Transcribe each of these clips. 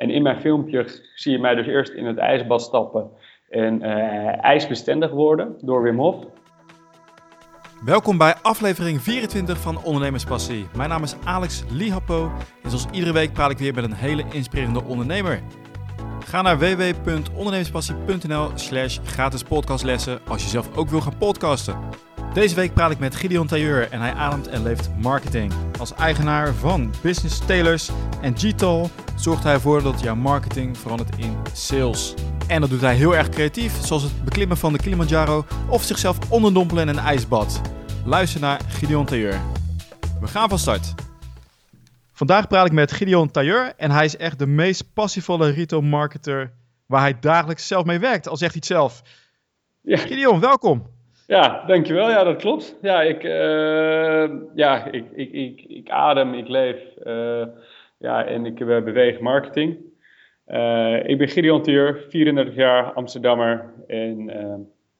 En in mijn filmpje zie je mij dus eerst in het ijsbad stappen en ijsbestendig worden door Wim Hof. Welkom bij aflevering 24 van Ondernemerspassie. Mijn naam is Alex Lihapo en zoals iedere week praat ik weer met een hele inspirerende ondernemer. Ga naar www.ondernemerspassie.nl slash gratis podcastlessen als je zelf ook wil gaan podcasten. Deze week praat ik met Gideon Tailleur en hij ademt en leeft marketing. Als eigenaar van Business Tailors en Gtal zorgt hij ervoor dat jouw marketing verandert in sales. En dat doet hij heel erg creatief, zoals het beklimmen van de Kilimanjaro of zichzelf onderdompelen in een ijsbad. Luister naar Gideon Tailleur. We gaan van start. Vandaag praat ik met Gideon Tailleur en hij is echt de meest passievolle retail marketer waar hij dagelijks zelf mee werkt, al zegt hij het zelf. Ja. Gideon, welkom. Ja, dankjewel. Ja, dat klopt. Ja, ik, uh, ja, ik, ik, ik, ik, adem, ik leef uh, ja, en ik beweeg marketing. Uh, ik ben Gideon Tailleur, 34 jaar, Amsterdammer. En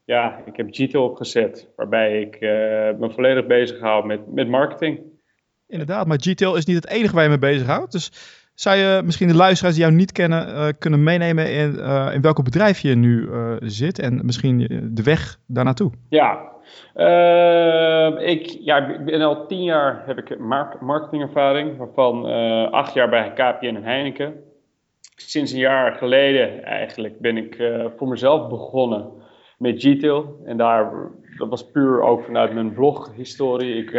ja, ik heb GTO opgezet, waarbij ik me volledig bezig hou met, met marketing. Inderdaad, maar GTL is niet het enige waar je mee bezighoudt. Dus zou je misschien de luisteraars die jou niet kennen uh, kunnen meenemen in, uh, in welk bedrijf je nu uh, zit en misschien de weg daar naartoe? Ja, ik, ja, ben al tien jaar heb ik marketingervaring, waarvan acht jaar bij KPN en Heineken. Sinds een jaar geleden eigenlijk ben ik voor mezelf begonnen met Gtail. En daar, dat was puur ook vanuit mijn bloghistorie. Ik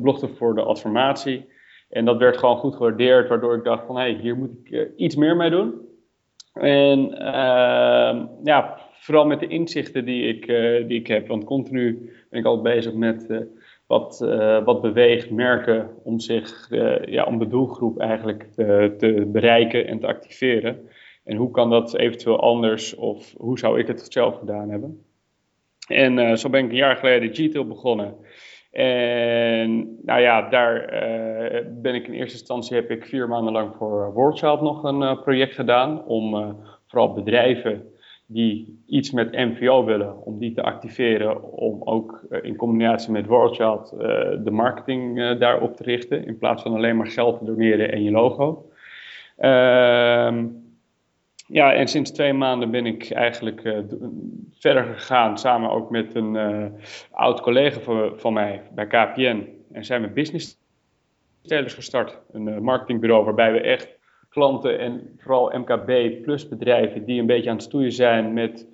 blogde voor de adformatie. En dat werd gewoon goed gewaardeerd, waardoor ik dacht van, hé, hey, hier moet ik uh, iets meer mee doen. En uh, ja, vooral met de inzichten die ik, uh, die ik heb. Want continu ben ik altijd bezig met wat, wat beweegt merken om, zich, ja, om de doelgroep eigenlijk te, bereiken en te activeren. En hoe kan dat eventueel anders of hoe zou ik het zelf gedaan hebben? En zo ben ik een jaar geleden GTIL begonnen. En nou ja, daar uh, ben ik in eerste instantie heb ik vier maanden lang voor Worldchild nog een uh, project gedaan. Om vooral bedrijven die iets met MVO willen, om die te activeren. Om ook in combinatie met Worldchild de marketing daarop te richten. In plaats van alleen maar geld te doneren en je logo. Ehm ja, en sinds twee maanden ben ik eigenlijk uh, verder gegaan, samen ook met een uh, oud collega van, mij bij KPN. En zijn we business telers gestart, een uh, marketingbureau waarbij we echt klanten en vooral MKB plus bedrijven die een beetje aan het stoeien zijn met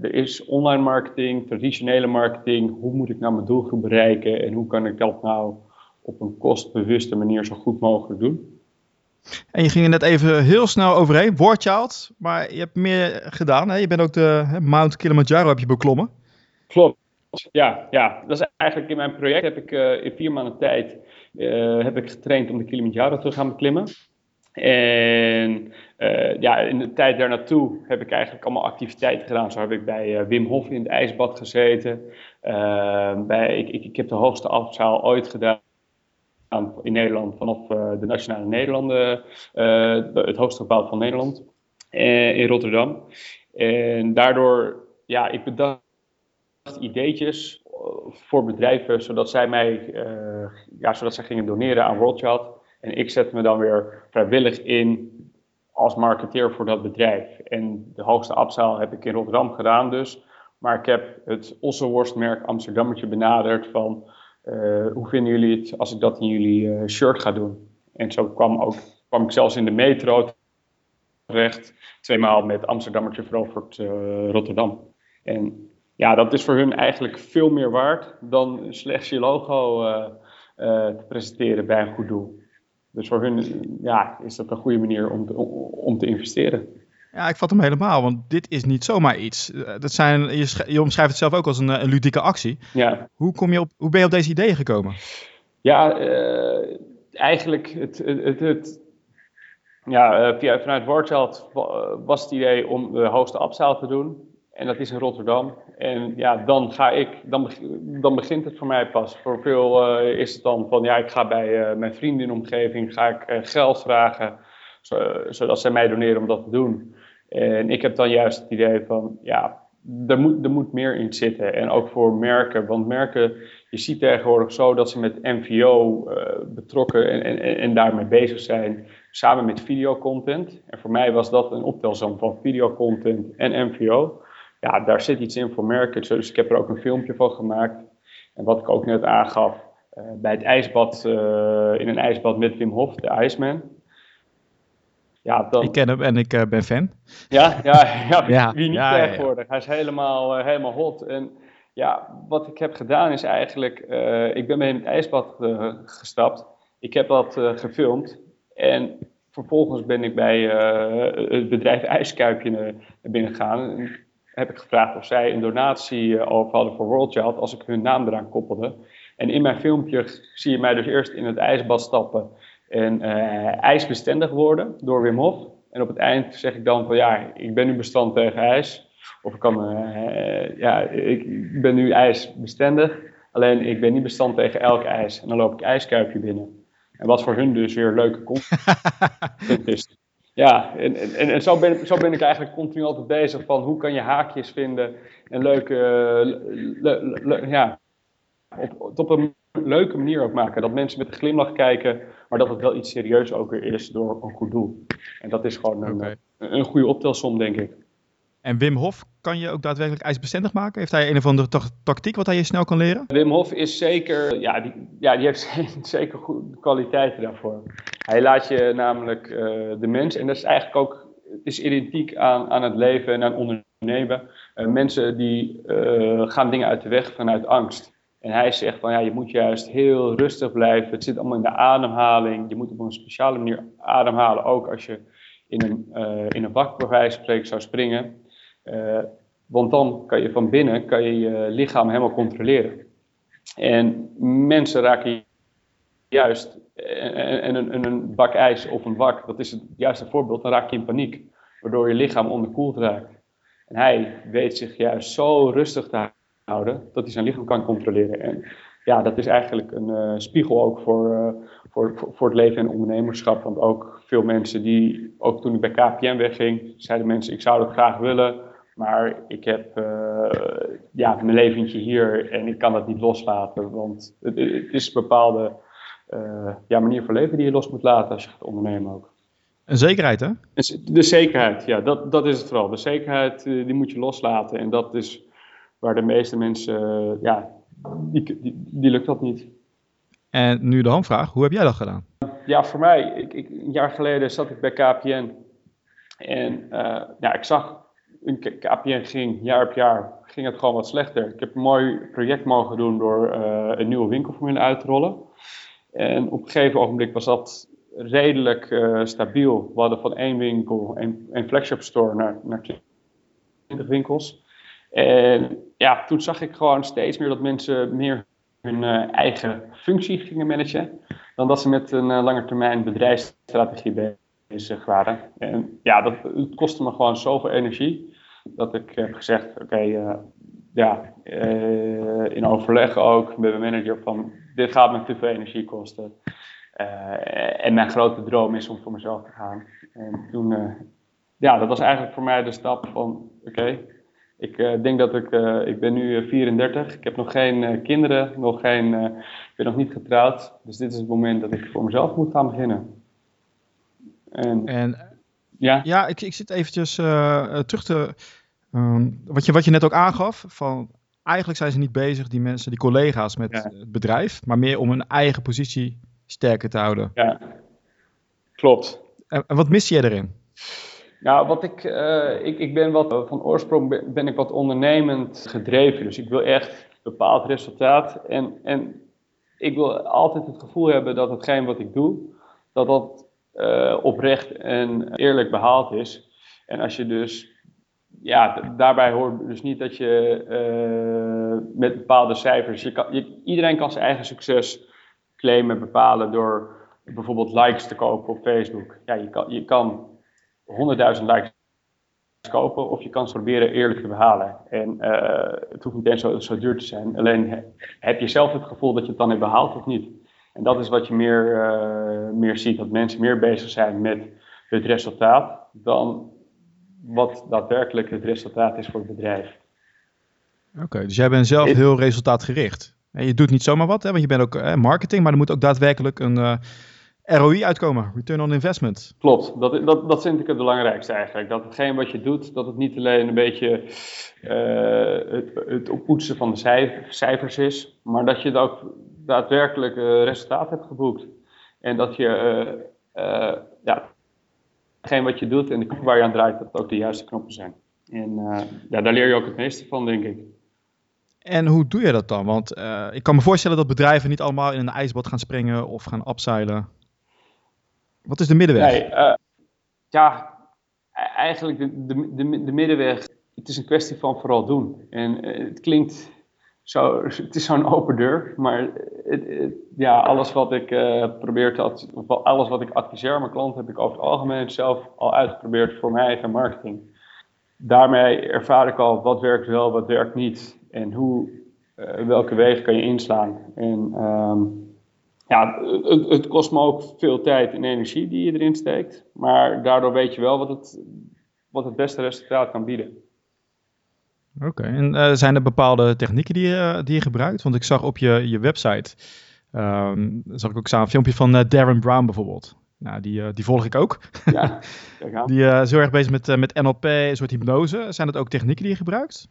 er is online marketing, traditionele marketing, hoe moet ik nou mijn doelgroep bereiken en hoe kan ik dat nou op een kostbewuste manier zo goed mogelijk doen. En je ging er net even heel snel overheen, Wordchild, maar je hebt meer gedaan. Hè? Je bent ook de Mount Kilimanjaro heb je beklommen. Klopt, ja, ja. Dat is eigenlijk in mijn project heb ik uh, in vier maanden tijd uh, heb ik getraind om de Kilimanjaro te gaan beklimmen. En uh, ja, in de tijd daar naartoe heb ik eigenlijk allemaal activiteiten gedaan. Zo heb ik bij Wim Hof in het ijsbad gezeten. bij, ik, ik, ik heb de hoogste afzaal ooit gedaan in Nederland vanaf uh, de Nationale Nederlanden, uh, het hoogste gebouw van Nederland, uh, in Rotterdam. En daardoor, ja, ik bedacht ideetjes voor bedrijven, zodat zij mij, ja, zodat zij gingen doneren aan WorldChat. En ik zette me dan weer vrijwillig in als marketeer voor dat bedrijf. En de hoogste afzaal heb ik in Rotterdam gedaan dus. Maar ik heb het Ossenworstmerk Amsterdammetje benaderd van... Uh, hoe vinden jullie het als ik dat in jullie uh, shirt ga doen? En zo kwam, ook, kwam ik zelfs in de metro terecht. Tweemaal met Amsterdammertje veroverd uh, Rotterdam. En ja, dat is voor hun eigenlijk veel meer waard dan slechts je logo te presenteren bij een goed doel. Dus voor hun ja, is dat een goede manier om om te investeren. Ja, ik vat hem helemaal, want dit is niet zomaar iets. Eh, dat zijn, je, je omschrijft het zelf ook als een, eh, een, ludieke actie. Ja. Hoe, kom je op, hoe ben je op deze ideeën gekomen? Ja, uh, eigenlijk het, het, het, ja, via, vanuit Warchild was het idee om de hoogste afzaal te doen. En dat is in Rotterdam. En ja, dan ga ik, dan, dan begint het voor mij pas. Voor veel uh, is het dan van, ja, ik ga bij uh, mijn vrienden in de omgeving, ga ik uh, geld vragen, zodat zij mij doneren om dat te doen. En ik heb dan juist het idee van, ja, er moet, er moet meer in zitten. En ook voor merken. Want merken, je ziet tegenwoordig zo dat ze met MVO uh, betrokken en, en, en daarmee bezig zijn. Samen met videocontent. En voor mij was dat een optelsom van videocontent en MVO. Ja, daar zit iets in voor merken. Dus ik heb er ook een filmpje van gemaakt. En wat ik ook net aangaf. Uh, bij het ijsbad, uh, in een ijsbad met Wim Hof, de Iceman. Ja, dan... Ik ken hem en ik uh, ben fan. Ja, ja, ja, ja wie niet ja, tegenwoordig. Hij is helemaal, uh, helemaal hot. En ja, wat ik heb gedaan is eigenlijk, uh, ik ben mee in het ijsbad gestapt. Ik heb dat gefilmd. En vervolgens ben ik bij het bedrijf IJskuipje naar binnen gegaan. En heb ik gevraagd of zij een donatie over hadden voor World Child als ik hun naam eraan koppelde. En in mijn filmpje zie je mij dus eerst in het ijsbad stappen en uh, ijsbestendig worden door Wim Hof. En op het eind zeg ik dan van ja, ik ben nu bestand tegen ijs. Of ik kan, uh, ja, ik ben nu ijsbestendig. Alleen ik ben niet bestand tegen elk ijs. En dan loop ik ijskuipje binnen. En wat voor hun dus weer leuke content is. Ja, en, en, en zo, ben, zo ben ik eigenlijk continu altijd bezig van hoe kan je haakjes vinden en leuke, le, le, ja, op, op een leuke manier ook maken. Dat mensen met een glimlach kijken, maar dat het wel iets serieus ook weer is door een goed doel. En dat is gewoon een, een goede optelsom, denk ik. En Wim Hof, kan je ook daadwerkelijk ijsbestendig maken? Heeft hij een of andere tactiek wat hij je snel kan leren? Wim Hof is zeker, ja, die, ja, die heeft zeker goede kwaliteiten daarvoor. Hij laat je namelijk uh, de mens, en dat is eigenlijk ook, het is identiek aan, aan het leven en aan ondernemen. Uh, mensen die uh, gaan dingen uit de weg vanuit angst. En hij zegt van ja, je moet juist heel rustig blijven. Het zit allemaal in de ademhaling. Je moet op een speciale manier ademhalen. Ook als je in een, uh, in een bak bij wijze van spreken zou springen. Uh, want dan kan je van binnen kan je, je lichaam helemaal controleren. En mensen raken juist, en, een, een bak ijs of een wak, dat is het juiste voorbeeld, dan raak je in paniek. Waardoor je lichaam onderkoeld raakt. En hij weet zich juist zo rustig te houden, dat hij zijn lichaam kan controleren. En ja, dat is eigenlijk een uh, spiegel ook voor, uh, voor, voor het leven en ondernemerschap. Want ook veel mensen die, ook toen ik bij KPN wegging, zeiden mensen, ik zou dat graag willen, maar ik heb uh, ja, mijn leventje hier en ik kan dat niet loslaten. Want het, het is een bepaalde ja, manier van leven die je los moet laten als je gaat ondernemen ook. Een zekerheid, hè? De zekerheid, ja, dat, dat is het vooral. De zekerheid, die moet je loslaten. En dat is waar de meeste mensen, eh, ja, die, die, die, lukt dat niet. En nu de handvraag, hoe heb jij dat gedaan? Ja, voor mij, ik, ik, een jaar geleden zat ik bij KPN en uh, ja, ik zag, KPN ging jaar op jaar, ging het gewoon wat slechter. Ik heb een mooi project mogen doen door uh, een nieuwe winkelformule uit te rollen. En op een gegeven ogenblik was dat redelijk uh, stabiel. We hadden van één winkel, één, één flagship store, naar, naar 20 winkels. En ja, toen zag ik gewoon steeds meer dat mensen meer hun uh, eigen functie gingen managen, dan dat ze met een uh, lange termijn bedrijfsstrategie bezig waren. En ja, dat kostte me gewoon zoveel energie, dat ik heb gezegd, oké, uh, ja, in overleg ook met mijn manager van, dit gaat me te veel energie kosten. en mijn grote droom is om voor mezelf te gaan. En toen, ja, dat was eigenlijk voor mij de stap van, oké, ik uh, denk dat ik, uh, ik ben nu 34, eh, ik heb nog geen kinderen, nog geen, ik ben nog niet getrouwd. Dus dit is het moment dat ik voor mezelf moet gaan beginnen. En, en ja, ja ik, ik zit eventjes terug te, um, wat, je, wat je net ook aangaf, van eigenlijk zijn ze niet bezig, die mensen, die collega's met het bedrijf, maar meer om hun eigen positie sterker te houden. Ja, klopt. En, en wat mis jij erin? Nou, wat ik, uh, ik, ik ben wat, van oorsprong ben, ik wat ondernemend gedreven. Dus ik wil echt bepaald resultaat. En, en ik wil altijd het gevoel hebben dat hetgeen wat ik doe, dat dat uh, oprecht en eerlijk behaald is. En als je dus, ja, daarbij hoort dus niet dat je met bepaalde cijfers, je kan, iedereen kan zijn eigen succes claimen, bepalen door bijvoorbeeld likes te kopen op Facebook. Ja, je kan, je kan 100.000 likes kopen of je kan ze proberen eerlijk te behalen. En uh, het hoeft niet eens zo, zo, duur te zijn. Alleen heb je zelf het gevoel dat je het dan hebt behaald of niet. En dat is wat je meer, uh, meer ziet, dat mensen meer bezig zijn met het resultaat dan wat daadwerkelijk het resultaat is voor het bedrijf. Oké, dus jij bent zelf heel resultaatgericht. En je doet niet zomaar wat, hè, want je bent ook eh, marketing, maar er moet ook daadwerkelijk een uh, ROI uitkomen, return on investment. Klopt, dat, dat, dat vind ik het belangrijkste eigenlijk. Dat hetgeen wat je doet, dat het niet alleen een beetje uh, het, het oppoetsen van de cijfers is, maar dat je ook daadwerkelijk resultaat hebt geboekt. En dat je, ja, hetgeen wat je doet en de knop waar je aan draait, dat ook de juiste knoppen zijn. En ja, daar leer je ook het meeste van, denk ik. En hoe doe je dat dan? Want uh, ik kan me voorstellen dat bedrijven niet allemaal in een ijsbad gaan springen of gaan upseilen. Wat is de middenweg? Nee, uh, ja, e-, eigenlijk de, de, de, de, middenweg. Het is een kwestie van vooral doen. En uh, het klinkt zo, het is zo'n open deur, maar het, ja, alles wat ik probeer te, alles wat ik adviseer aan mijn klant, heb ik over het algemeen zelf al uitgeprobeerd voor mijn eigen marketing. Daarmee ervaar ik al wat werkt wel, wat werkt niet. En hoe, uh, welke wegen kan je inslaan? En um, ja, het, het, kost me ook veel tijd en energie die je erin steekt. Maar daardoor weet je wel wat het, wat het beste resultaat kan bieden. Oké, en uh, zijn er bepaalde technieken die je, die je gebruikt? Want ik zag op je, je website, um, zag ik ook staan een filmpje van uh, Darren Brown bijvoorbeeld. Nou, die, die volg ik ook. Ja, die is heel erg bezig met, met NLP, een soort hypnose. Zijn dat ook technieken die je gebruikt?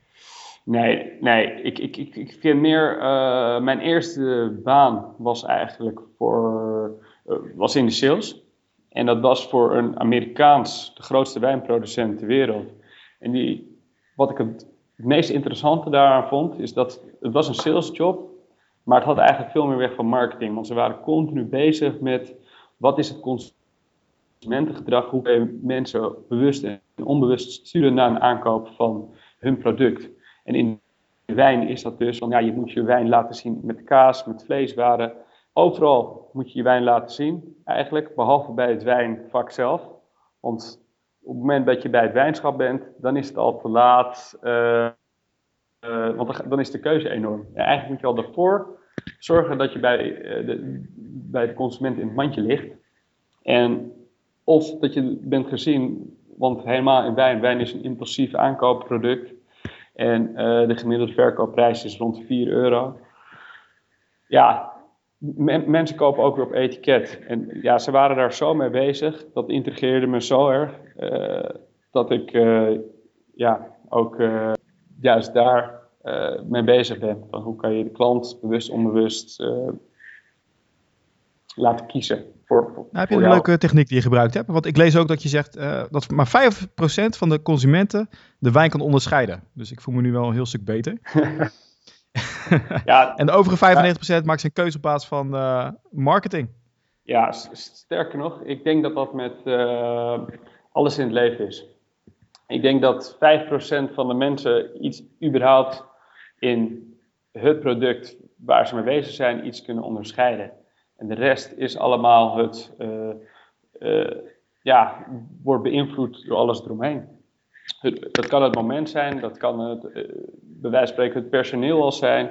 Nee, nee. Ik, ik, ik, ik vind meer. Uh, mijn eerste baan was eigenlijk voor. Uh, was in de sales. En dat was voor een Amerikaans, de grootste wijnproducent ter wereld. En die, wat ik het, het meest interessante daaraan vond, is dat het was een salesjob. Maar het had eigenlijk veel meer weg van marketing. Want ze waren continu bezig met wat is het consumentengedrag, hoe kun je mensen bewust en onbewust sturen naar een aankoop van hun product. En in wijn is dat dus van ja, je moet je wijn laten zien met kaas, met vleeswaren. Overal moet je je wijn laten zien, eigenlijk, behalve bij het wijnvak zelf. Want op het moment dat je bij het wijnschap bent, dan is het al te laat. Uh, uh, want dan is de keuze enorm. Ja, eigenlijk moet je al daarvoor zorgen dat je bij, uh, de, bij de consument in het mandje ligt. En of dat je bent gezien, want helemaal in wijn, wijn is een impulsief aankoopproduct. En uh, de gemiddelde verkoopprijs is rond 4 euro. Ja, mensen kopen ook weer op etiket. En ja, ze waren daar zo mee bezig. Dat integreerde me zo erg. Uh, dat ik uh, ja, ook juist daar mee bezig ben. Van hoe kan je de klant bewust, onbewust laten kiezen. Voor, nou, heb je een leuke techniek die je gebruikt hebt? Want ik lees ook dat je zegt uh, dat maar 5% van de consumenten de wijn kan onderscheiden. Dus ik voel me nu wel een heel stuk beter. ja, en de overige 95% maakt zijn keuze op basis van uh, marketing. Ja, sterker nog, ik denk dat dat met uh, alles in het leven is. Ik denk dat 5% van de mensen iets überhaupt in het product waar ze mee bezig zijn, iets kunnen onderscheiden. En de rest is allemaal het, uh, uh, ja, wordt beïnvloed door alles eromheen. Dat kan het moment zijn, dat kan het, uh, bij wijze van spreken het personeel al zijn.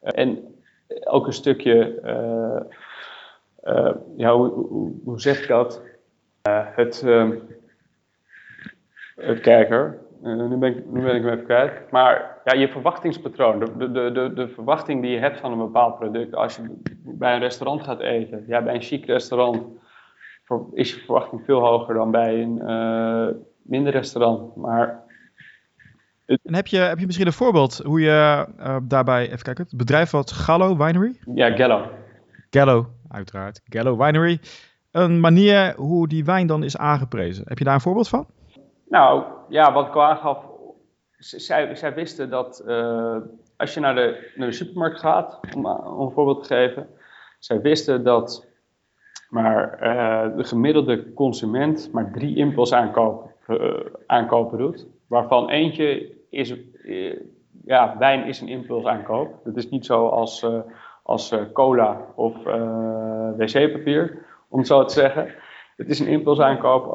en ook een stukje, ja, hoe, hoe, hoe, zeg ik dat? het, het kijker. Nu, ben ik, nu ben ik hem even kwijt. Maar ja, je verwachtingspatroon, de, de, de, de verwachting die je hebt van een bepaald product. Als je bij een restaurant gaat eten, ja, bij een chic restaurant is je verwachting veel hoger dan bij een uh, minder restaurant. Maar en heb je, heb je misschien een voorbeeld hoe je uh, daarbij, even kijken, het bedrijf wat Gallo Winery? Ja, Gallo. Gallo, uiteraard. Gallo Winery. Een manier hoe die wijn dan is aangeprezen. Heb je daar een voorbeeld van? Nou, ja, wat ik al aangaf, zij, zij wisten dat uh, als je naar de, naar de supermarkt gaat, om, een voorbeeld te geven, zij wisten dat maar uh, de gemiddelde consument maar drie impuls aankopen, uh, aankopen doet, waarvan eentje is, ja, wijn is een impuls aankoop. Dat is niet zo als, als cola of wc-papier, om het zo te zeggen. Het is een impuls aankoop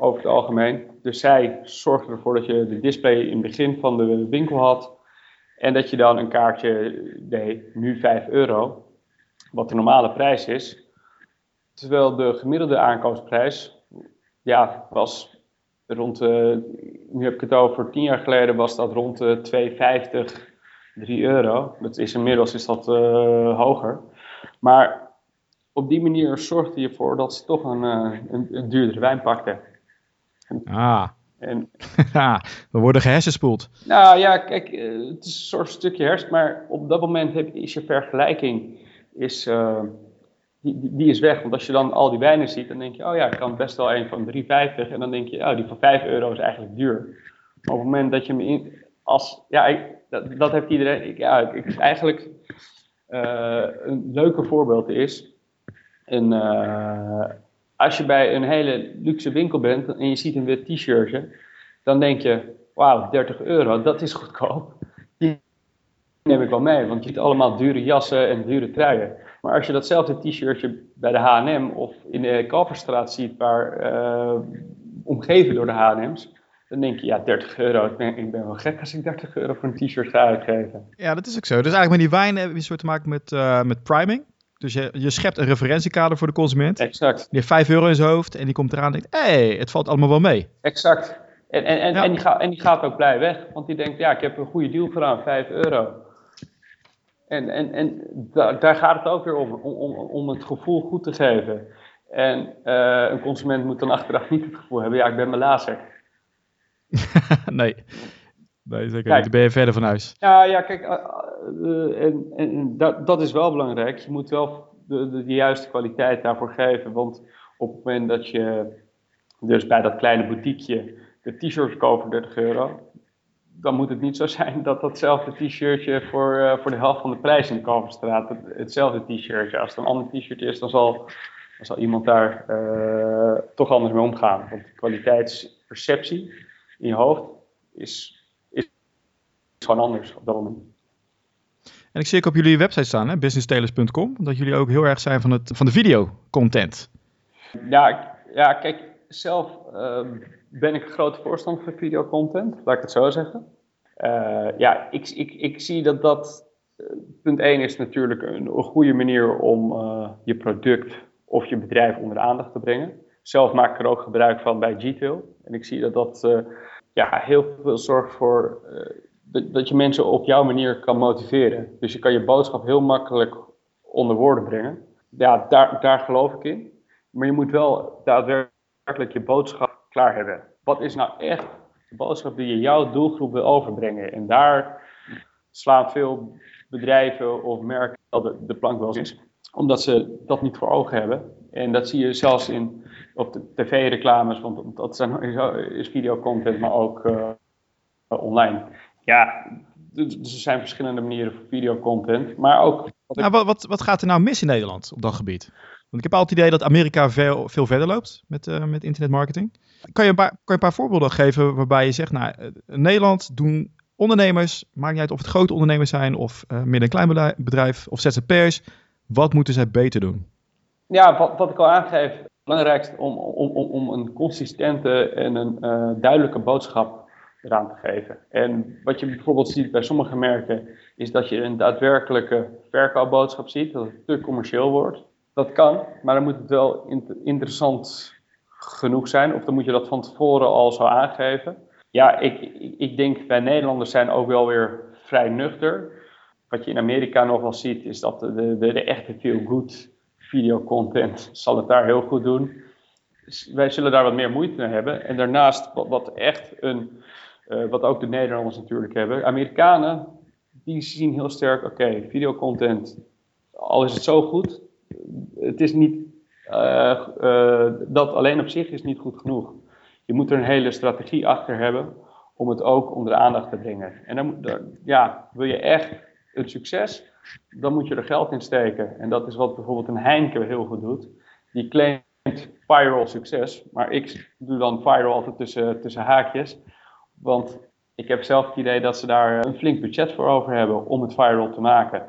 over het algemeen. Dus zij zorgden ervoor dat je de display in het begin van de winkel had. En dat je dan een kaartje deed, nu 5 euro wat de normale prijs is. Terwijl de gemiddelde aankoopsprijs, ja, was rond de, nu heb ik het over tien jaar geleden, was dat rond de 2,50 3 euro. Dat is inmiddels is dat uh, hoger. Maar op die manier zorgde je ervoor dat ze toch een, een, een duurdere wijn pakten. Ah. En, we worden gehersenspoeld. Nou ja, kijk, het is een soort stukje hersen, maar op dat moment heb, is je vergelijking is, uh, die, die, is weg. Want als je dan al die wijnen ziet, dan denk je, oh ja, ik kan best wel een van 3,50. En dan denk je, oh, die van 5 euro is eigenlijk duur. Maar op het moment dat je hem in, als, ja, ik, dat, dat heeft iedereen, ik, ja, ik, eigenlijk uh, een leuke voorbeeld is, een, uh, als je bij een hele luxe winkel bent en je ziet een wit t-shirtje, dan denk je, wauw, 30 euro, dat is goedkoop. Die neem ik wel mee, want je ziet allemaal dure jassen en dure truien. Maar als je datzelfde t-shirtje bij de H&M of in de Kalverstraat ziet, waar uh, omgeven door de H&M's, dan denk je, ja, 30 euro, ik ben, wel gek als ik 30 euro voor een t-shirt ga uitgeven. Ja, dat is ook zo. Dus eigenlijk met die wijn heb je een soort te maken met, uh, met priming. Dus je, je schept een referentiekader voor de consument. Exact. Die heeft 5 euro in zijn hoofd en die komt eraan en denkt, hé, hey, het valt allemaal wel mee. Exact. En, en, en, ja. en, die gaat, en die gaat ook blij weg, want die denkt, ja, ik heb een goede deal gedaan, 5 euro. En, en, en daar, daar gaat het ook weer om, om, om het gevoel goed te geven. En uh, een consument moet dan achteraf niet het gevoel hebben, ja, ik ben lazer. nee. Nee, zeker kijk, niet. ben je verder van huis. Ja, ja kijk, uh, en, en dat, dat is wel belangrijk. Je moet wel de, de, de, juiste kwaliteit daarvoor geven. Want op het moment dat je dus bij dat kleine boutiqueje de t-shirts koopt voor 30 euro, dan moet het niet zo zijn dat datzelfde t-shirtje voor, uh, voor de helft van de prijs in de Kalverstraat, het, hetzelfde t-shirtje, als het een ander t-shirt is, dan zal, dan zal iemand daar toch anders mee omgaan. Want de kwaliteitsperceptie in je hoofd is gewoon anders op dat moment. En ik zie ook op jullie website staan, businesstailers.com, dat jullie ook heel erg zijn van, het, van de videocontent. Ja, ja, kijk, zelf uh, ben ik een grote voorstander van videocontent, laat ik het zo zeggen. Uh, ja, ik, ik, ik zie dat dat, uh, punt 1 is natuurlijk een, een goede manier om uh, je product of je bedrijf onder de aandacht te brengen. Zelf maak ik er ook gebruik van bij Gtail. En ik zie dat dat ja, heel veel zorgt voor dat, je mensen op jouw manier kan motiveren. Dus je kan je boodschap heel makkelijk onder woorden brengen. Ja, daar, daar geloof ik in. Maar je moet wel daadwerkelijk je boodschap klaar hebben. Wat is nou echt de boodschap die je jouw doelgroep wil overbrengen? En daar slaan veel bedrijven of merken de, de plank wel eens, omdat ze dat niet voor ogen hebben. En dat zie je zelfs in, op de tv-reclames, want dat zijn, is videocontent, maar ook uh, online. Ja, dus er zijn verschillende manieren voor videocontent, maar ook... Wat, nou, wat, wat, gaat er nou mis in Nederland op dat gebied? Want ik heb altijd het idee dat Amerika veel, veel verder loopt met, uh, met internetmarketing. Kan je, een paar, kan je een paar voorbeelden geven waarbij je zegt, nou, in Nederland doen ondernemers, maakt niet uit of het grote ondernemers zijn of uh, midden- en klein bedrijf of ZZP'ers, wat moeten zij beter doen? Ja, wat, wat ik al aangeef, het belangrijkste om, om, om, om een consistente en een uh, duidelijke boodschap eraan te geven. En wat je bijvoorbeeld ziet bij sommige merken, is dat je een daadwerkelijke verkoopboodschap ziet, dat het te commercieel wordt. Dat kan, maar dan moet het wel interessant genoeg zijn, of dan moet je dat van tevoren al zo aangeven. Ja, ik, ik, denk wij Nederlanders zijn ook wel weer vrij nuchter. Wat je in Amerika nog wel ziet, is dat de, de, de echte feel-good videocontent zal het daar heel goed doen. Wij zullen daar wat meer moeite mee hebben. En daarnaast, wat echt een, uh, wat ook de Nederlanders natuurlijk hebben, Amerikanen, die zien heel sterk, oké, videocontent, al is het zo goed, het is niet, uh, uh, dat alleen op zich is niet goed genoeg. Je moet er een hele strategie achter hebben om het ook onder de aandacht te brengen. En dan, ja, wil je echt een succes, dan moet je er geld in steken. En dat is wat bijvoorbeeld een Heineken heel goed doet. Die claimt viral succes, maar ik doe dan viral altijd tussen, tussen haakjes. Want ik heb zelf het idee dat ze daar een flink budget voor over hebben om het viral te maken.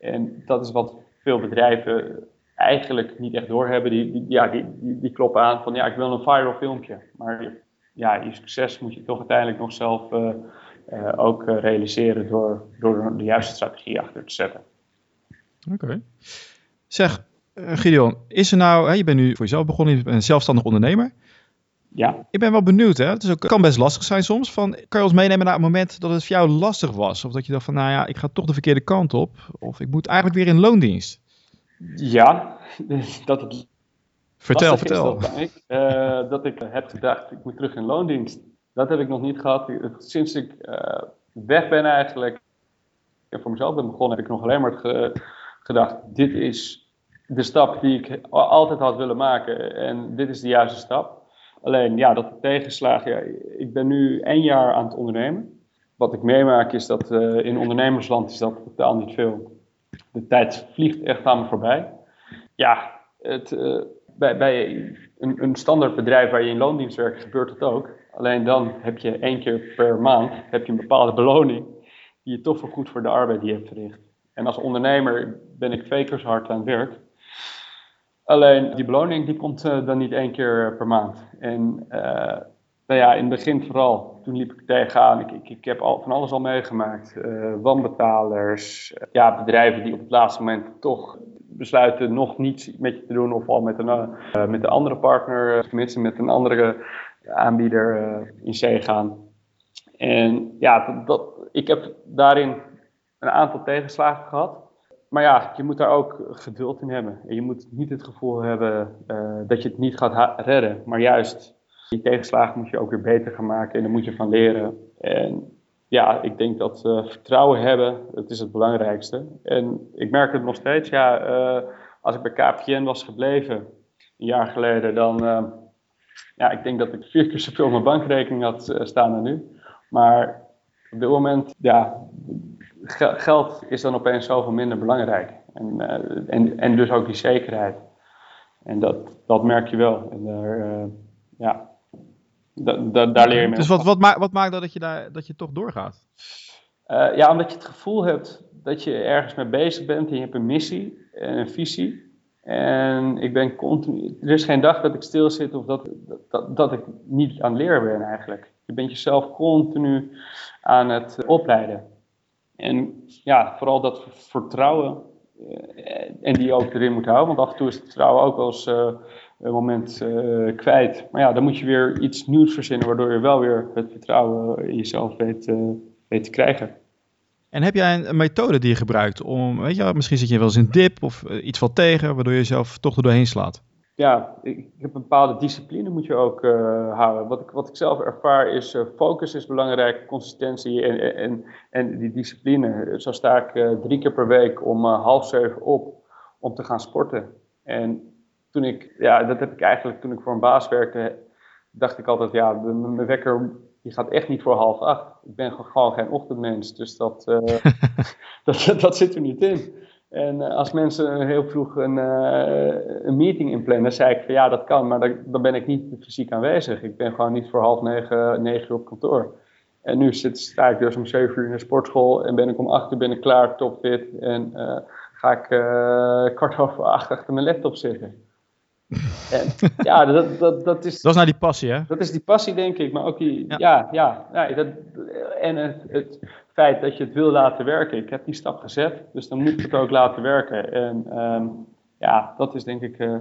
En dat is wat veel bedrijven eigenlijk niet echt doorhebben. Die, die, ja, die, die, kloppen aan van ja, ik wil een viral filmpje. Maar ja, je succes moet je toch uiteindelijk nog zelf uh, uh, ook realiseren door, door de juiste strategie achter te zetten. Oké. Zeg, Gideon, is er nou, hè, je bent nu voor jezelf begonnen, je bent een zelfstandig ondernemer. Ja. Ik ben wel benieuwd, hè? Het is ook, kan best lastig zijn soms. Van, kan je ons meenemen naar het moment dat het voor jou lastig was? Of dat je dacht van, nou ja, ik ga toch de verkeerde kant op. Of ik moet eigenlijk weer in loondienst. Ja, dat het Vertel, vertel. dat, ik, uh, dat ik heb gedacht, ik moet terug in loondienst. Dat heb ik nog niet gehad. Sinds ik uh, weg ben eigenlijk, en voor mezelf ben begonnen, heb ik nog alleen maar ge gedacht, dit is de stap die ik altijd had willen maken. En dit is de juiste stap. Alleen, ja, dat tegenslagen. Ja, ik ben nu één jaar aan het ondernemen. Wat ik meemaak is dat uh, in ondernemersland is dat totaal niet veel. De tijd vliegt echt aan me voorbij. Ja, het, uh, bij, bij een, een standaard bedrijf waar je in loondienst werkt, gebeurt het ook. Alleen dan heb je één keer per maand heb je een bepaalde beloning die je toch goed voor de arbeid die je hebt verricht. En als ondernemer ben ik twee keer zo hard aan het werk. Alleen die beloning die komt uh, dan niet één keer per maand. En uh, nou ja, in het begin vooral, toen liep ik tegenaan. Ik, ik, heb al, van alles al meegemaakt. Uh, wanbetalers, ja, bedrijven die op het laatste moment toch besluiten nog niets met je te doen. Of al met een, met andere partner, tenminste met een andere aanbieder in zee gaan. En ja, dat, ik heb daarin een aantal tegenslagen gehad. Maar ja, je moet daar ook geduld in hebben. En je moet niet het gevoel hebben uh, dat je het niet gaat redden. Maar juist, die tegenslagen moet je ook weer beter gaan maken. En daar moet je van leren. En ja, ik denk dat vertrouwen hebben, dat is het belangrijkste. En ik merk het nog steeds. Ja, uh, als ik bij KPN was gebleven, een jaar geleden, dan... ja, ik denk dat ik vier keer zoveel op mijn bankrekening had staan dan nu. Maar op dit moment, ja, geld is dan opeens zoveel minder belangrijk. En, uh, en, en dus ook die zekerheid. En dat, dat merk je wel. En daar, uh, ja, da, da, daar leer je mee. Dus wat, wat, maakt, wat maakt dat je, daar, dat je toch doorgaat? Uh, ja, omdat je het gevoel hebt dat je ergens mee bezig bent en je hebt een missie en een visie. En ik ben continu, er is geen dag dat ik stil zit of dat, dat, dat ik niet aan het leren ben eigenlijk. Je bent jezelf continu aan het opleiden. En ja, vooral dat vertrouwen. Uh, en die ook erin moet houden. Want af en toe is het vertrouwen ook wel eens uh, een moment uh, kwijt. Maar ja, dan moet je weer iets nieuws verzinnen. Waardoor je wel weer het vertrouwen in jezelf weet, weet te krijgen. En heb jij een, een, methode die je gebruikt om, weet je, misschien zit je wel eens in dip of iets valt tegen, waardoor je jezelf toch er doorheen slaat? Ja, ik, heb een bepaalde discipline moet je ook uh, houden. Wat ik, wat ik zelf ervaar is uh, focus is belangrijk, consistentie en, en, en die discipline. Zo sta ik uh, drie keer per week om half zeven op om te gaan sporten. En toen ik, ja, dat heb ik eigenlijk toen ik voor een baas werkte, dacht ik altijd, ja, mijn wekker die gaat echt niet voor half acht. Ik ben gewoon geen ochtendmens, dus dat, dat, dat zit er niet in. En uh, als mensen heel vroeg een, uh, een meeting inplannen, zei ik van ja, dat kan, maar dan, dan, ben ik niet fysiek aanwezig. Ik ben gewoon niet voor half negen, negen uur op kantoor. En nu zit, sta ik dus om zeven uur in de sportschool en ben ik om acht uur ben ik klaar, topfit. En uh, ga ik kwart over acht achter mijn laptop zitten. En, ja, dat, dat, dat is... Dat is nou die passie, hè? Dat is die passie, denk ik. Maar ook die... Ja, ja, ja, ja dat, en het, het feit dat je het wil laten werken. Ik heb die stap gezet, dus dan moet ik het ook laten werken. En um, ja, dat is denk ik uh,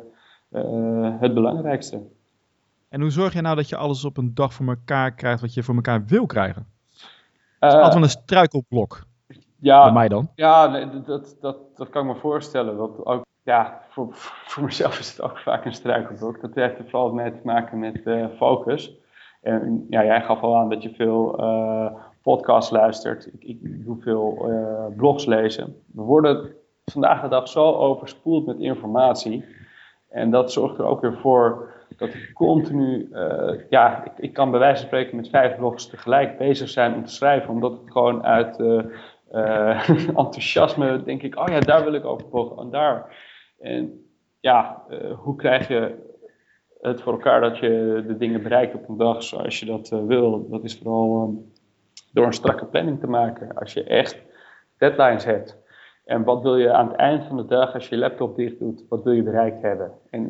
uh, het belangrijkste. En hoe zorg je nou dat je alles op een dag voor elkaar krijgt wat je voor elkaar wil krijgen? Dat is uh, altijd een struikelblok. Ja, Bij mij dan. Ja, nee, dat, dat, dat kan ik me voorstellen. Want ook, ja, voor, voor mezelf is het ook vaak een struikelblok. Dat heeft vooral mee te maken met uh, focus. En ja, jij gaf al aan dat je veel uh, podcasts luistert. Ik, ik uh, blogs lezen. We worden vandaag de dag zo overspoeld met informatie. En dat zorgt er ook weer voor dat ik continu, uh, ja, ik, ik, kan bij wijze van spreken met vijf blogs tegelijk bezig zijn om te schrijven. Omdat het gewoon uit enthousiasme denk ik, oh ja, daar wil ik over bloggen en daar. En ja, hoe krijg je het voor elkaar dat je de dingen bereikt op een dag zoals je dat wil. Dat is vooral um, door een strakke planning te maken. Als je echt deadlines hebt. En wat wil je aan het eind van de dag, als je je laptop dicht doet, wat wil je bereikt hebben? En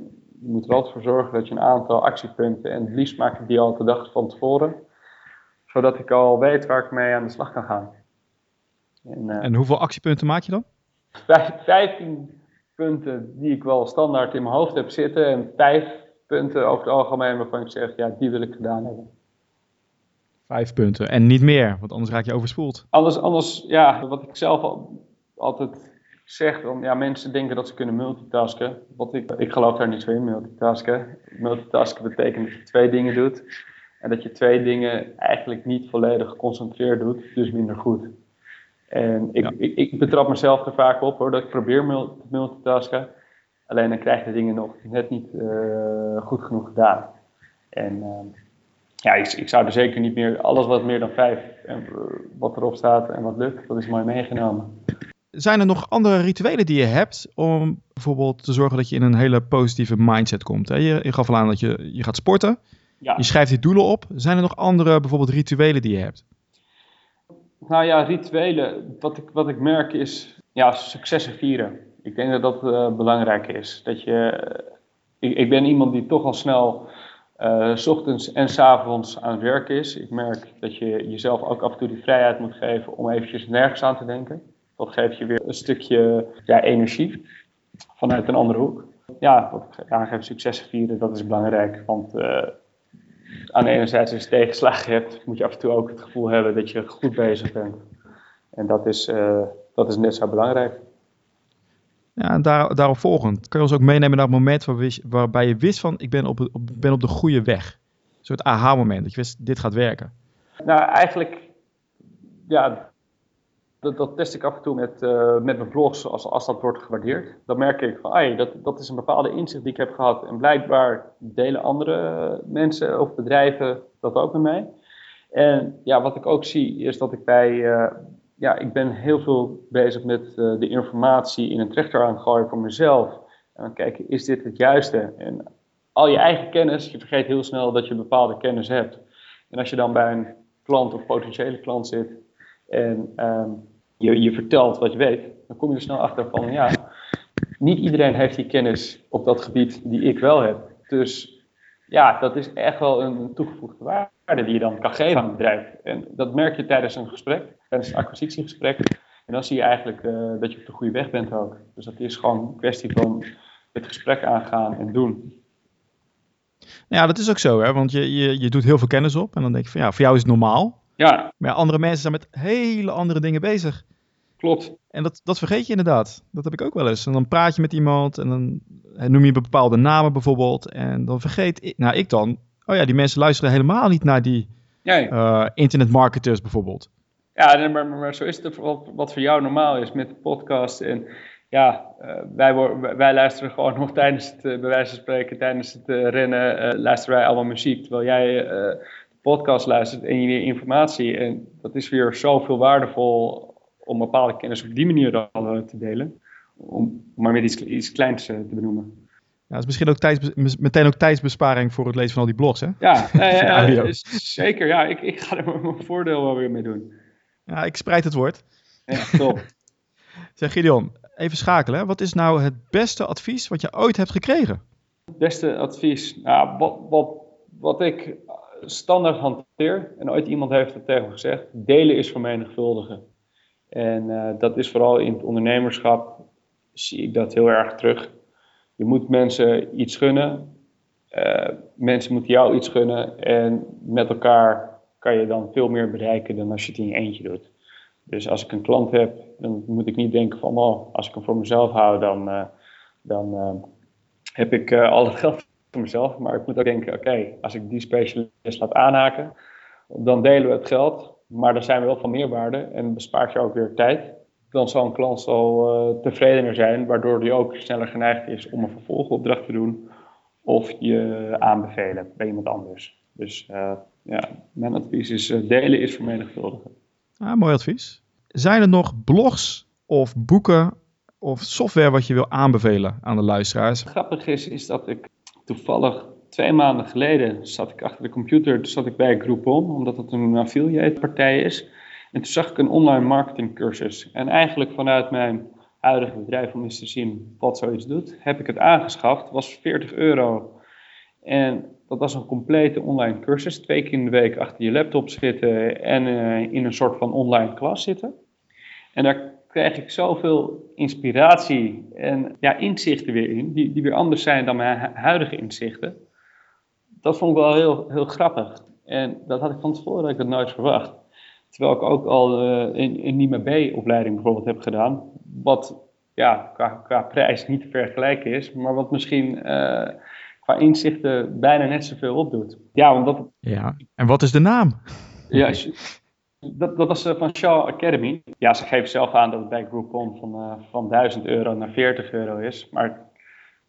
je moet er altijd voor zorgen dat je een aantal actiepunten, en het liefst maak ik die al de dag van tevoren, zodat ik al weet waar ik mee aan de slag kan gaan. En, uh, en hoeveel actiepunten maak je dan? 15 punten die ik wel standaard in mijn hoofd heb zitten en 5 punten over het algemeen waarvan ik zeg, ja, die wil ik gedaan hebben. Vijf punten en niet meer, want anders raak je overspoeld. Anders, anders ja, wat ik zelf al, altijd zeg, dan, ja, mensen denken dat ze kunnen multitasken. Wat ik, ik geloof daar niet zo in, multitasken. Multitasken betekent dat je twee dingen doet. En dat je twee dingen eigenlijk niet volledig geconcentreerd doet, dus minder goed. En ik, Ja. ik, ik betrap mezelf er vaak op hoor, dat ik probeer te multitasken. Alleen dan krijg je de dingen nog net niet eh, goed genoeg gedaan. En ehm, ja, ik, ik zou er zeker niet meer, alles wat meer dan vijf, en, eh, wat erop staat en wat lukt, dat is mooi meegenomen. Zijn er nog andere rituelen die je hebt om bijvoorbeeld te zorgen dat je in een hele positieve mindset komt? Hè? Je, je gaf al aan dat je, je gaat sporten, Ja, je schrijft die doelen op. Zijn er nog andere bijvoorbeeld rituelen die je hebt? nou ja, rituelen, wat ik, wat ik merk is, ja, successen vieren. Ik denk dat dat eh, belangrijk is. Dat je, eh, ik, ik ben iemand die toch al snel eh, s ochtends en s avonds aan het werk is. Ik merk dat je jezelf ook af en toe die vrijheid moet geven om eventjes nergens aan te denken. Dat geeft je weer een stukje ja, energie vanuit een andere hoek. Ja, wat successen vieren, dat is belangrijk. Want eh, aan de ene zijde, als je tegenslagen hebt, moet je af en toe ook het gevoel hebben dat je goed bezig bent. En dat is, eh, dat is net zo belangrijk. Ja, en daar, daarop volgend. Kan je ons ook meenemen naar het moment waarbij je wist van ik ben op, op, ben op de goede weg. Een soort aha-moment, dat je wist dit gaat werken. Nou, eigenlijk, ja, dat, dat test ik af en toe met, eh, met mijn blogs als, als dat wordt gewaardeerd. Dan merk ik van, ai, dat, dat is een bepaalde inzicht die ik heb gehad. En blijkbaar delen andere mensen of bedrijven dat ook met mij. En ja, wat ik ook zie is dat ik bij, eh, ja, ik ben heel veel bezig met eh, de informatie in een trechter aan gooien voor mezelf. En dan kijken, is dit het juiste? En al je eigen kennis, je vergeet heel snel dat je bepaalde kennis hebt. En als je dan bij een klant of potentiële klant zit en ehm, je, je vertelt wat je weet, dan kom je er snel achter van ja, niet iedereen heeft die kennis op dat gebied die ik wel heb. Dus ja, dat is echt wel een toegevoegde waarde die je dan kan geven aan het bedrijf. En dat merk je tijdens een gesprek, tijdens een acquisitiegesprek. En dan zie je eigenlijk eh, dat je op de goede weg bent ook. Dus dat is gewoon een kwestie van het gesprek aangaan en doen. Nou ja, dat is ook zo, hè? want je, je, je doet heel veel kennis op en dan denk je van ja, voor jou is het normaal. Ja, Maar ja, andere mensen zijn met hele andere dingen bezig. Klopt. En dat, dat vergeet je inderdaad. Dat heb ik ook wel eens. En dan praat je met iemand en dan noem je bepaalde namen bijvoorbeeld. En dan vergeet ik, nou ik dan, oh ja, die mensen luisteren helemaal niet naar die ja. eh, internetmarketers bijvoorbeeld. Ja, nee, maar, maar, zo is het wat, wat voor jou normaal is met de podcast. En ja, eh, wij, wij luisteren gewoon nog tijdens het, eh, bij wijze van spreken, tijdens het rennen, luisteren wij allemaal muziek. Terwijl jij de podcast luistert en je weer informatie. En dat is weer zoveel waardevol om bepaalde kennis op die manier dan eh, te delen. Om maar met iets, iets kleins eh, te benoemen. Ja, dat is misschien ook tijdsbe- meteen ook tijdsbesparing voor het lezen van al die blogs, hè? Ja, zeker. Ja, ik, ik ga er mijn voordeel wel weer mee doen. Ja, ik spreid het woord. Ja, top. Zeg Gideon, even schakelen. Hè? Wat is nou het beste advies wat je ooit hebt gekregen? Beste advies. Nou, wat, wat, wat ik standaard hanteer, en ooit iemand heeft het tegen me gezegd, delen is vermenigvuldigen. En eh, dat is vooral in het ondernemerschap, zie ik dat heel erg terug. Je moet mensen iets gunnen, eh, mensen moeten jou iets gunnen en met elkaar kan je dan veel meer bereiken dan als je het in je eentje doet. Dus als ik een klant heb, dan moet ik niet denken van, oh, als ik hem voor mezelf hou, dan, eh, dan heb ik al het geld voor mezelf. Maar ik moet ook denken, oké, als ik die specialist laat aanhaken, dan delen we het geld. Maar dan zijn we wel van meerwaarde en bespaart je ook weer tijd. Dan zal een klant zal, eh, tevredener zijn, waardoor die ook sneller geneigd is om een vervolgopdracht te doen. Of je aanbevelen bij iemand anders. Dus eh, ja, mijn advies is eh, delen is vermenigvuldigen. Ah, mooi advies. Zijn er nog blogs of boeken of software wat je wil aanbevelen aan de luisteraars? grappig is, is dat ik toevallig twee maanden geleden zat ik achter de computer, toen zat ik bij Groupon, omdat het een affiliate partij is. En toen zag ik een online marketing cursus. En eigenlijk vanuit mijn huidige bedrijf, om eens te zien wat zoiets doet, heb ik het aangeschaft. Was 40 euro. En dat was een complete online cursus. Twee keer in de week achter je laptop zitten en eh, in een soort van online klas zitten. En daar krijg ik zoveel inspiratie en ja, inzichten weer in, die, die weer anders zijn dan mijn hu- huidige inzichten. Dat vond ik wel heel, heel grappig. En dat had ik van tevoren ik dat nooit verwacht. Terwijl ik ook al een, een NIMA B-opleiding bijvoorbeeld heb gedaan. Wat ja, qua, qua prijs niet te vergelijken is. Maar wat misschien uh, qua inzichten bijna net zoveel opdoet. Ja, omdat... Ja, en wat is de naam? Ja, dat, dat was van Shaw Academy. Ja, ze geven zelf aan dat het bij Groupon van, uh, van 1000 euro naar 40 euro is. Maar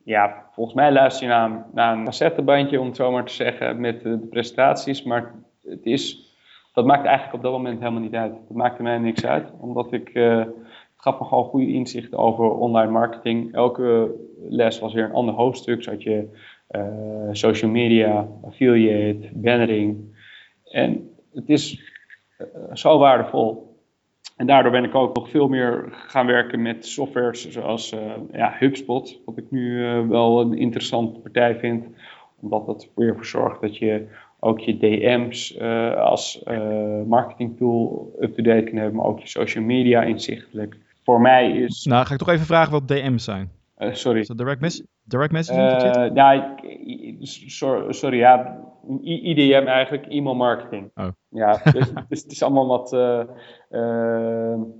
ja, volgens mij luister je naar, naar een cassettebandje, om het zo maar te zeggen, met de, presentaties. Maar het is, dat maakt eigenlijk op dat moment helemaal niet uit. Dat maakte mij niks uit, omdat ik, uh, het gaf me gewoon goede inzichten over online marketing. Elke les was weer een ander hoofdstuk, zodat je uh, social media, affiliate, bannering. En het is uh, zo waardevol. En daardoor ben ik ook nog veel meer gaan werken met softwares zoals uh, ja, HubSpot, wat ik nu uh, wel een interessante partij vind, omdat dat weer voor zorgt dat je ook je DM's uh, als marketing tool up-to-date kan hebben, maar ook je social media inzichtelijk. Voor mij is... Nou, ga ik toch even vragen wat DM's zijn. Sorry. Is dat direct, mes direct messaging? ja, sorry, sorry, ja, IDM eigenlijk, e-mail marketing. Oh. Ja, dus, dus, het is allemaal wat, uh,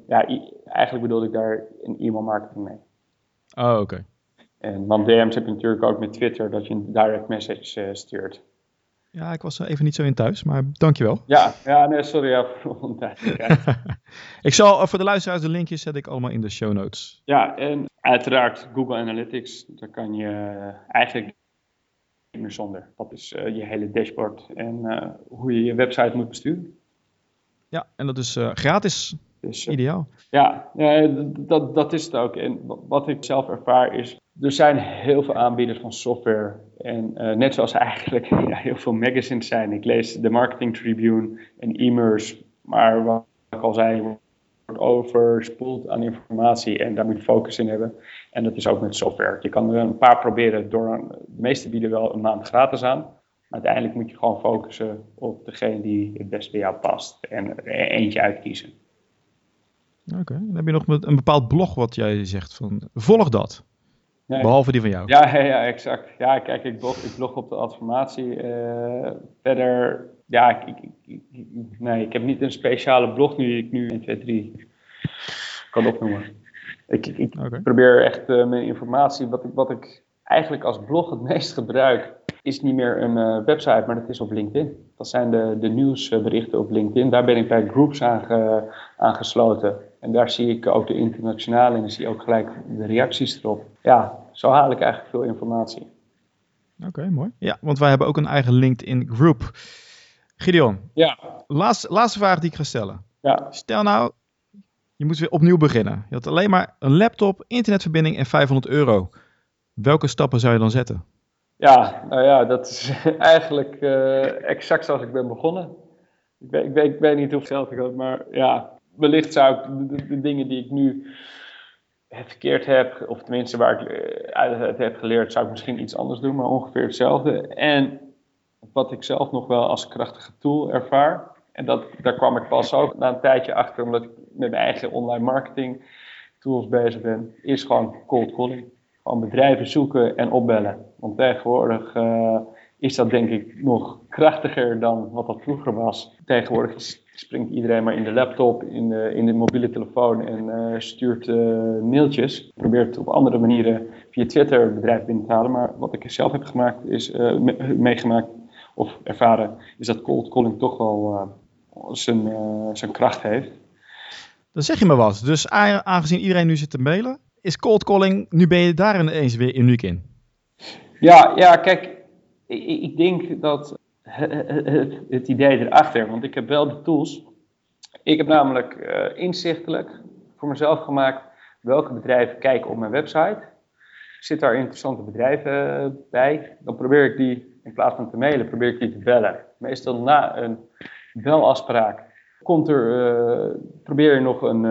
ja, eigenlijk bedoelde ik daar een e-mail marketing mee. Oh, oké. Okay. En want DM's heb je natuurlijk ook met Twitter, dat je een direct message stuurt. Ja, ik was er even niet zo in thuis, maar dankjewel. Ja, ja nee, sorry ja, voor Ik zal voor de luisteraars de linkjes zet ik allemaal in de show notes. Ja, en uiteraard Google Analytics, daar kan je eigenlijk meer zonder. Dat is uh, je hele dashboard en uh, hoe je je website moet besturen. Ja, en dat is uh, gratis. Dus, Ideaal. Ja, dat, dat is het ook. En wat ik zelf ervaar is, er zijn heel veel aanbieders van software. En net zoals eigenlijk ja, heel veel magazines zijn. Ik lees de Marketing Tribune en e-merse. Maar wat ik al zei, overspoeld aan informatie en daar moet je focus in hebben. En dat is ook met software. Je kan er een paar proberen door, de meeste bieden wel een maand gratis aan. Maar uiteindelijk moet je gewoon focussen op degene die het best bij jou past en er eentje uitkiezen. Oké, dan heb je nog een bepaald blog wat jij zegt van volg dat. Nee. Behalve die van jou. Ja, ja, ja, exact. Ja, kijk, ik blog, ik blog op de adformatie. Uh, verder, ja, ik, ik, ik, nee, ik heb niet een speciale blog nu die ik nu 1, 2, 3 kan opnoemen. Ik, ik okay. probeer echt uh, mijn informatie, wat ik, wat ik eigenlijk als blog het meest gebruik, is niet meer een uh, website, maar dat is op LinkedIn. Dat zijn de, de nieuwsberichten op LinkedIn. Daar ben ik bij groups aange, aangesloten. En daar zie ik ook de internationale en dan zie je ook gelijk de reacties erop. Ja, zo haal ik eigenlijk veel informatie. Oké, mooi. Ja, want wij hebben ook een eigen LinkedIn group. Gideon, ja. laatste, laatste vraag die ik ga stellen. Ja. Stel nou, je moet weer opnieuw beginnen. Je had alleen maar een laptop, internetverbinding en 500 euro. Welke stappen zou je dan zetten? Ja, nou ja, dat is eigenlijk uh, exact zoals ik ben begonnen. Ik weet, ik weet, ik weet niet hoe zelf ik had, maar ja, wellicht zou ik de, dingen die ik nu verkeerd heb, of tenminste waar ik eh, uit het heb geleerd, zou ik misschien iets anders doen, maar ongeveer hetzelfde. En wat ik zelf nog wel als krachtige tool ervaar, en dat, daar kwam ik pas ook na een tijdje achter, omdat ik met mijn eigen online marketing tools bezig ben, is gewoon cold calling. Gewoon bedrijven zoeken en opbellen. Want tegenwoordig uh, is dat denk ik nog krachtiger dan wat dat vroeger was. Tegenwoordig springt iedereen maar in de laptop, in de, in de mobiele telefoon en uh, stuurt uh, mailtjes. Probeert op andere manieren via Twitter bedrijf binnen te halen. Maar wat ik zelf heb gemaakt is, me meegemaakt of ervaren, is dat cold calling toch wel zijn, zijn kracht heeft. Dan zeg je me wat. Dus aangezien iedereen nu zit te mailen, is cold calling, nu ben je daar ineens weer uniek in. Ja, ja kijk, ik, denk dat het, idee erachter, want ik heb wel de tools. Ik heb namelijk uh, inzichtelijk voor mezelf gemaakt welke bedrijven kijken op mijn website. Zit daar interessante bedrijven eh, bij, dan probeer ik die in plaats van te mailen, probeer ik die te bellen. Meestal na een belafspraak komt er, uh, probeer je nog een,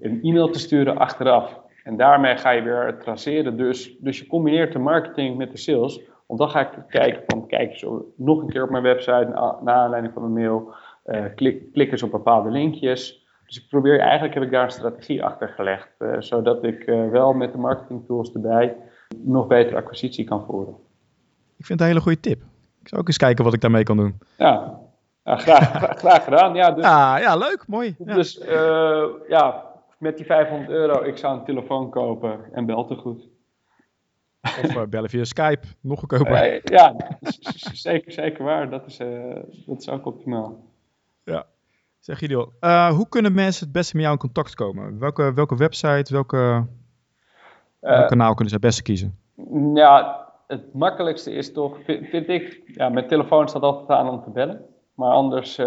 een e-mail te sturen achteraf. En daarmee ga je weer traceren. Dus, dus je combineert de marketing met de sales. Want dan ga ik kijken van, kijk zo nog een keer op mijn website, na, na aanleiding van een mail, uh, klik, klik eens op bepaalde linkjes. Dus ik probeer, eigenlijk heb ik daar een strategie achter gelegd. zodat ik wel met de marketing tools erbij nog betere acquisitie kan voeren. Ik vind het een hele goede tip. Ik zou ook eens kijken wat ik daarmee kan doen. Ja, ja graag, graag, gedaan. Ja, dus, ja, ja leuk, mooi. Ja. Dus ja, met die 500 euro, ik zou een telefoon kopen en bel te goed. Of uh, bellen via Skype, nog goedkoper. Uh, ja, zeker, zeker waar. Dat is, dat is ook optimaal. Ja. Zeg Gideon, hoe kunnen mensen het beste met jou in contact komen? Welke, welke website, welke, welk kanaal kunnen ze het beste kiezen? Ja, het makkelijkste is toch, vind, vind, ik, ja, mijn telefoon staat altijd aan om te bellen. Maar anders uh,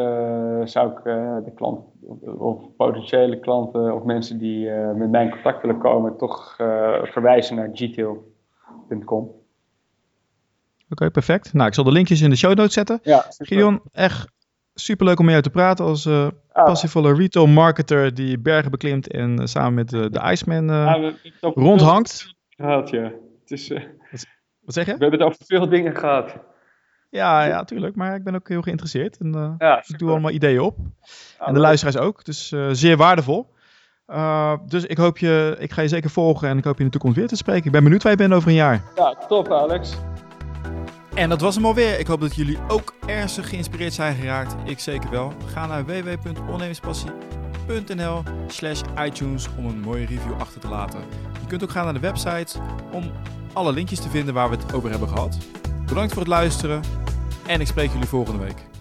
zou ik uh, de klant of potentiële klanten of mensen die uh, met mij in contact willen komen, toch verwijzen naar gtail.com. Oké, okay, perfect. Nou, ik zal de linkjes in de show notes zetten. Ja, Gideon, echt superleuk om met jou te praten als uh, passievolle retail marketer die bergen beklimt en uh, samen met uh, de Iceman ja, rondhangt. Gehad, ja. Het is, wat, wat, zeg je? We hebben het over veel dingen gehad. Ja, ja, tuurlijk. Maar ik ben ook heel geïnteresseerd. En, ja, ik doe allemaal ideeën op. en de luisteraars ook. Dus zeer waardevol. Dus ik hoop je, ik ga je zeker volgen en ik hoop je in de toekomst weer te spreken. Ik ben benieuwd waar je bent over een jaar. Ja, top Alex. En dat was hem alweer. Ik hoop dat jullie ook ernstig geïnspireerd zijn geraakt. Ik zeker wel. Ga naar www.ondernemerspassie.nl slash iTunes om een mooie review achter te laten. Je kunt ook gaan naar de website om alle linkjes te vinden waar we het over hebben gehad. Bedankt voor het luisteren en ik spreek jullie volgende week.